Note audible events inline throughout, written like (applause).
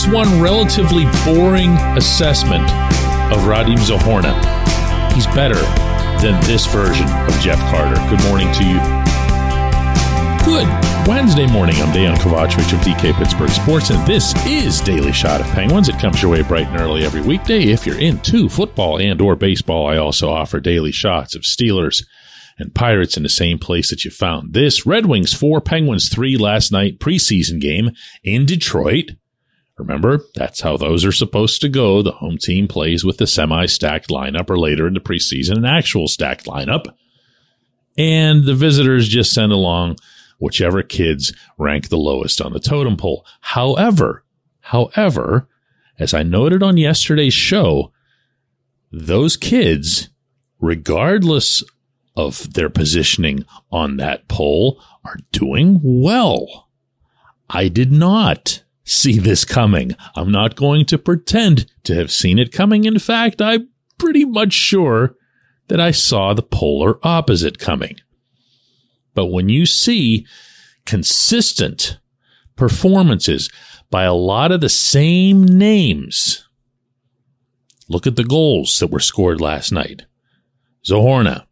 here's one relatively boring assessment of Radim Zohorna. He's better than this version of Jeff Carter. Good morning to you. Good Wednesday morning. I'm Dejan Kovacevic of DK Pittsburgh Sports, and this is Daily Shot of Penguins. It comes your way bright and early every weekday. If you're into football and or baseball, I also offer daily shots of Steelers and Pirates in the same place that you found this. Red Wings 4, Penguins 3 last night preseason game in Detroit. Remember, that's how those are supposed to go. The home team plays with the semi stacked lineup or later in the preseason, an actual stacked lineup. And the visitors just send along whichever kids rank the lowest on the totem pole. However, however, as I noted on yesterday's show, those kids, regardless of their positioning on that pole, are doing well. I did not see this coming. I'm not going to pretend to have seen it coming. In fact, I'm pretty much sure that I saw the polar opposite coming. But when you see consistent performances by a lot of the same names, look at the goals that were scored last night. Zohorna,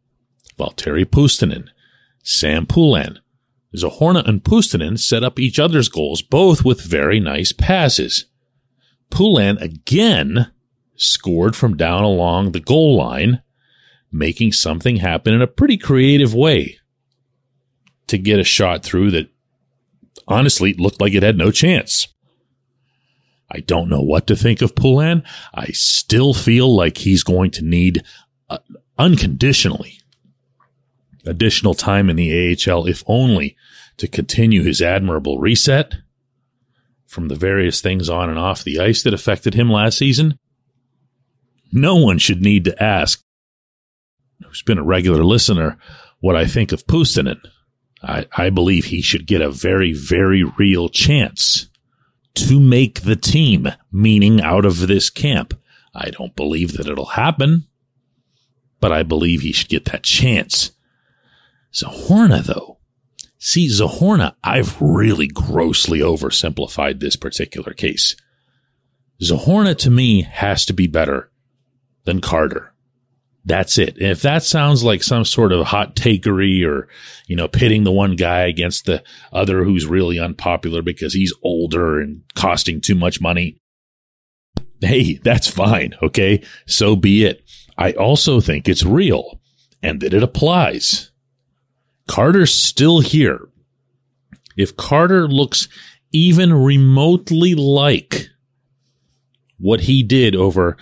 Valtteri Puustinen, Sam Poulin. Zohorna and Puustinen set up each other's goals, both with very nice passes. Poulin again scored from down along the goal line, making something happen in a pretty creative way to get a shot through that honestly looked like it had no chance. I don't know what to think of Poulin. I still feel like he's going to need uh, unconditionally additional time in the AHL, if only to continue his admirable reset from the various things on and off the ice that affected him last season. No one should need to ask, who's been a regular listener, what I think of Puustinen. I, I believe he should get a very, very real chance to make the team, meaning out of this camp. I don't believe that it'll happen, but I believe he should get that chance. Zohorna, though. See, Zohorna, I've really grossly oversimplified this particular case. Zohorna to me has to be better than Carter. That's it. if that sounds like some sort of hot takery or, you know, pitting the one guy against the other who's really unpopular because he's older and costing too much money, hey, that's fine. Okay. So be it. I also think it's real and that it applies. Carter's still here. If Carter looks even remotely like what he did over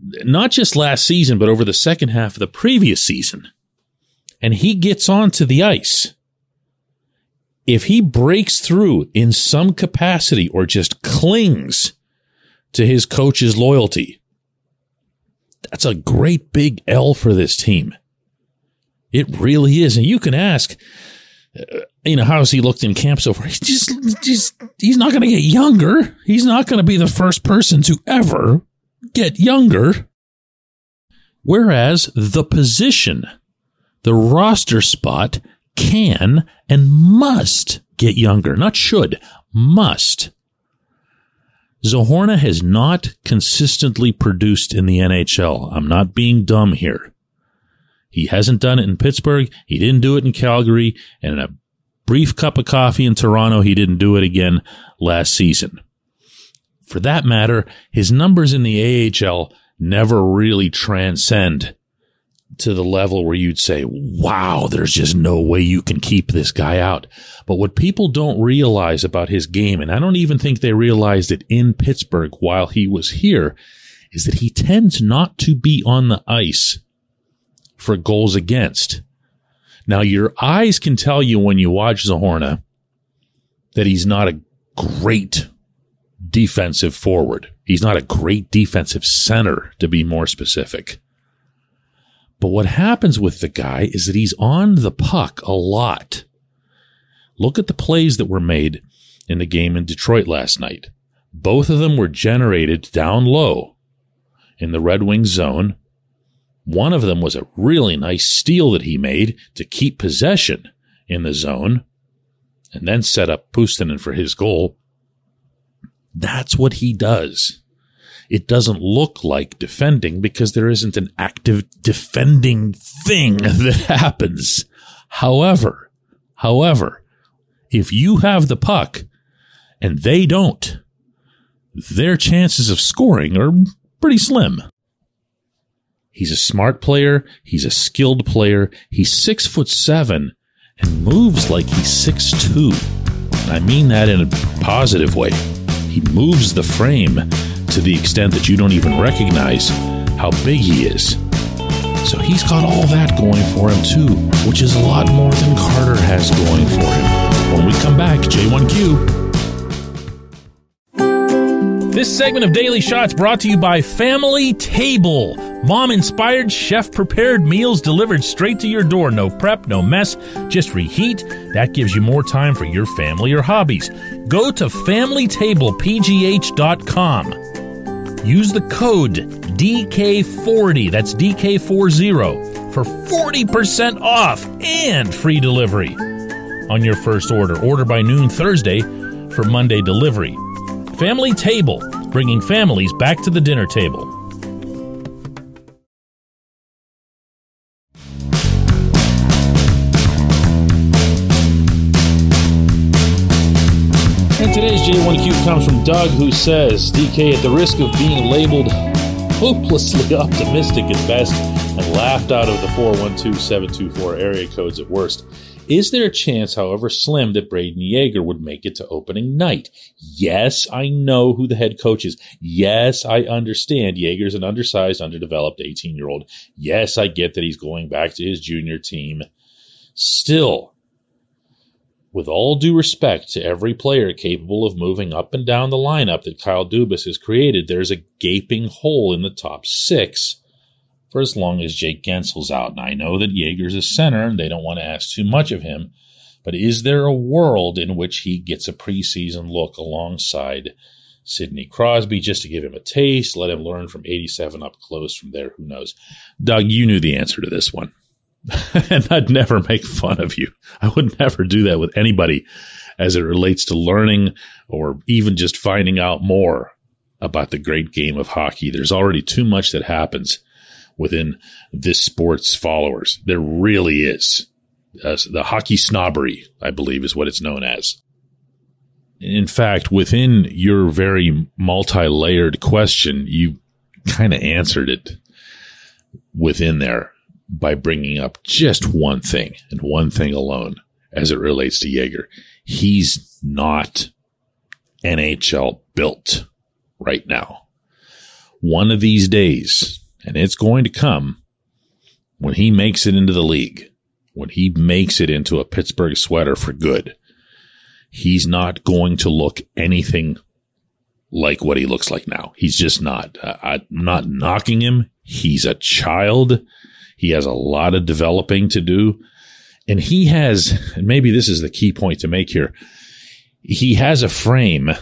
not just last season, but over the second half of the previous season. And he gets onto the ice. If he breaks through in some capacity or just clings to his coach's loyalty, that's a great big L for this team. It really is. And you can ask, uh, you know, how has he looked in camp so far? He's just, just he's not going to get younger. He's not going to be the first person to ever get younger. Whereas the position, the roster spot can and must get younger. Not should, must. Zohorna has not consistently produced in the NHL. I'm not being dumb here. He hasn't done it in Pittsburgh. He didn't do it in Calgary. And in a brief cup of coffee in Toronto, he didn't do it again last season. For that matter, his numbers in the AHL never really transcend to the level where you'd say, wow, there's just no way you can keep this guy out. But what people don't realize about his game, and I don't even think they realized it in Pittsburgh while he was here, is that he tends not to be on the ice for goals against. Now, your eyes can tell you when you watch Zohorna that he's not a great defensive forward. He's not a great defensive center, to be more specific. But what happens with the guy is that he's on the puck a lot. Look at the plays that were made in the game in Detroit last night. Both of them were generated down low in the Red Wings zone. One of them was a really nice steal that he made to keep possession in the zone and then set up Puustinen for his goal. That's what he does. It doesn't look like defending because there isn't an active defending thing (laughs) that happens. However, however, if you have the puck and they don't, their chances of scoring are pretty slim. He's a smart player. He's a skilled player. He's six foot seven and moves like he's six two. I mean that in a positive way. He moves the frame to the extent that you don't even recognize how big he is. So he's got all that going for him too, which is a lot more than Carter has going for him. When we come back, J1Q. This segment of Daily Shots brought to you by Family Table. Mom inspired, chef prepared meals delivered straight to your door. No prep, no mess, just reheat. That gives you more time for your family or hobbies. Go to FamilyTablePGH.com. Use the code DK40, that's DK40, for 40% off and free delivery on your first order. Order by noon Thursday for Monday delivery. Family Table, bringing families back to the dinner table. J1Q comes from Doug, who says, DK, at the risk of being labeled hopelessly (laughs) optimistic at best and laughed out of the 412 724 area codes at worst, is there a chance, however slim, that Braden Yager would make it to opening night? Yes, I know who the head coach is. Yes, I understand Yager's an undersized, underdeveloped 18 year old. Yes, I get that he's going back to his junior team. Still, with all due respect to every player capable of moving up and down the lineup that Kyle Dubas has created, there's a gaping hole in the top six for as long as Jake Guentzel's out. And I know that Yager's a center and they don't want to ask too much of him, but is there a world in which he gets a preseason look alongside Sidney Crosby just to give him a taste, let him learn from 87 up close from there? Who knows? Doug, you knew the answer to this one. (laughs) and I'd never make fun of you. I would never do that with anybody as it relates to learning or even just finding out more about the great game of hockey. There's already too much that happens within this sport's followers. There really is. Uh, the hockey snobbery, I believe, is what it's known as. In fact, within your very multi layered question, you kind of answered it within there by bringing up just one thing and one thing alone as it relates to Yager. He's not NHL built right now. One of these days, and it's going to come when he makes it into the league, when he makes it into a Pittsburgh sweater for good. He's not going to look anything like what he looks like now. He's just not. Uh, I'm not knocking him. He's a child. He has a lot of developing to do. And he has, and maybe this is the key point to make here, he has a frame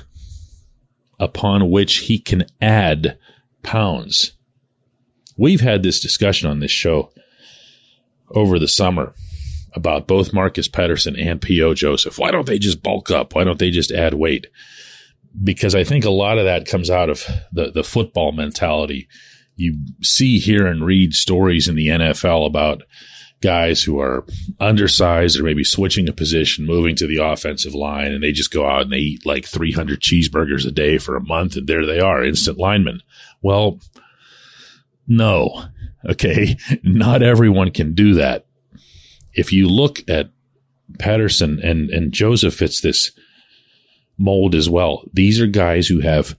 upon which he can add pounds We've had this discussion on this show over the summer about both Marcus Pettersson and P.O. Joseph. Why don't they just bulk up? Why don't they just add weight? Because I think a lot of that comes out of the, the football mentality. You see, hear, and read stories in the NFL about guys who are undersized or maybe switching a position, moving to the offensive line, and they just go out and they eat like 300 cheeseburgers a day for a month, and there they are, instant linemen. Well, no. Okay. (laughs) Not everyone can do that. If you look at Pettersson and, and Joseph fits this mold as well. These are guys who have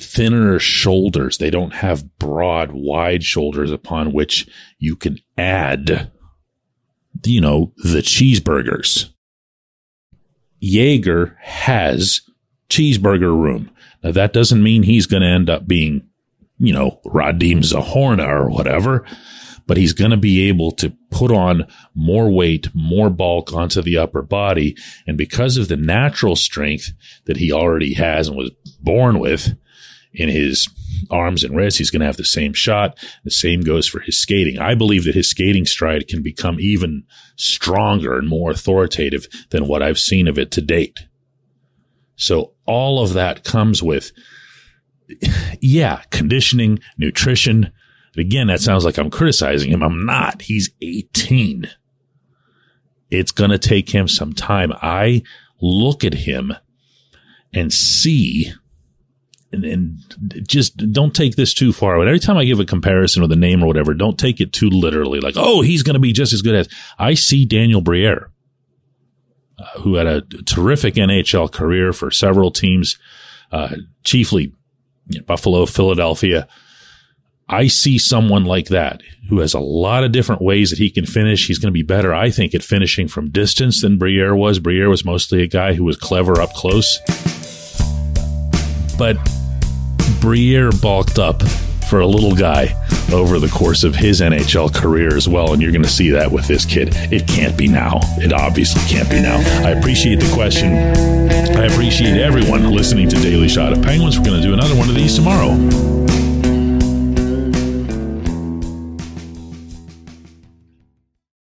thinner shoulders. They don't have broad, wide shoulders upon which you can add, you know, the cheeseburgers. Yager has cheeseburger room. Now that doesn't mean he's going to end up being you know, Radim Zohorna or whatever, but he's going to be able to put on more weight, more bulk onto the upper body. And because of the natural strength that he already has and was born with in his arms and wrists, he's going to have the same shot. The same goes for his skating. I believe that his skating stride can become even stronger and more authoritative than what I've seen of it to date. So all of that comes with, yeah, conditioning, nutrition. Again, that sounds like I'm criticizing him. I'm not. He's 18. It's going to take him some time. I look at him and see and, and, just don't take this too far. But every time I give a comparison with a name or whatever, don't take it too literally. Like, oh, he's going to be just as good as I see Daniel Briere, uh, who had a terrific NHL career for several teams, uh, chiefly you know, Buffalo, Philadelphia. I see someone like that who has a lot of different ways that he can finish. He's going to be better, I think, at finishing from distance than Briere was. Briere was mostly a guy who was clever up close. But Briere bulked up for a little guy over the course of his NHL career as well. And you're going to see that with this kid. It can't be now. It obviously can't be now. I appreciate the question. I appreciate everyone listening to Daily Shot of Penguins. We're going to do another one of these tomorrow.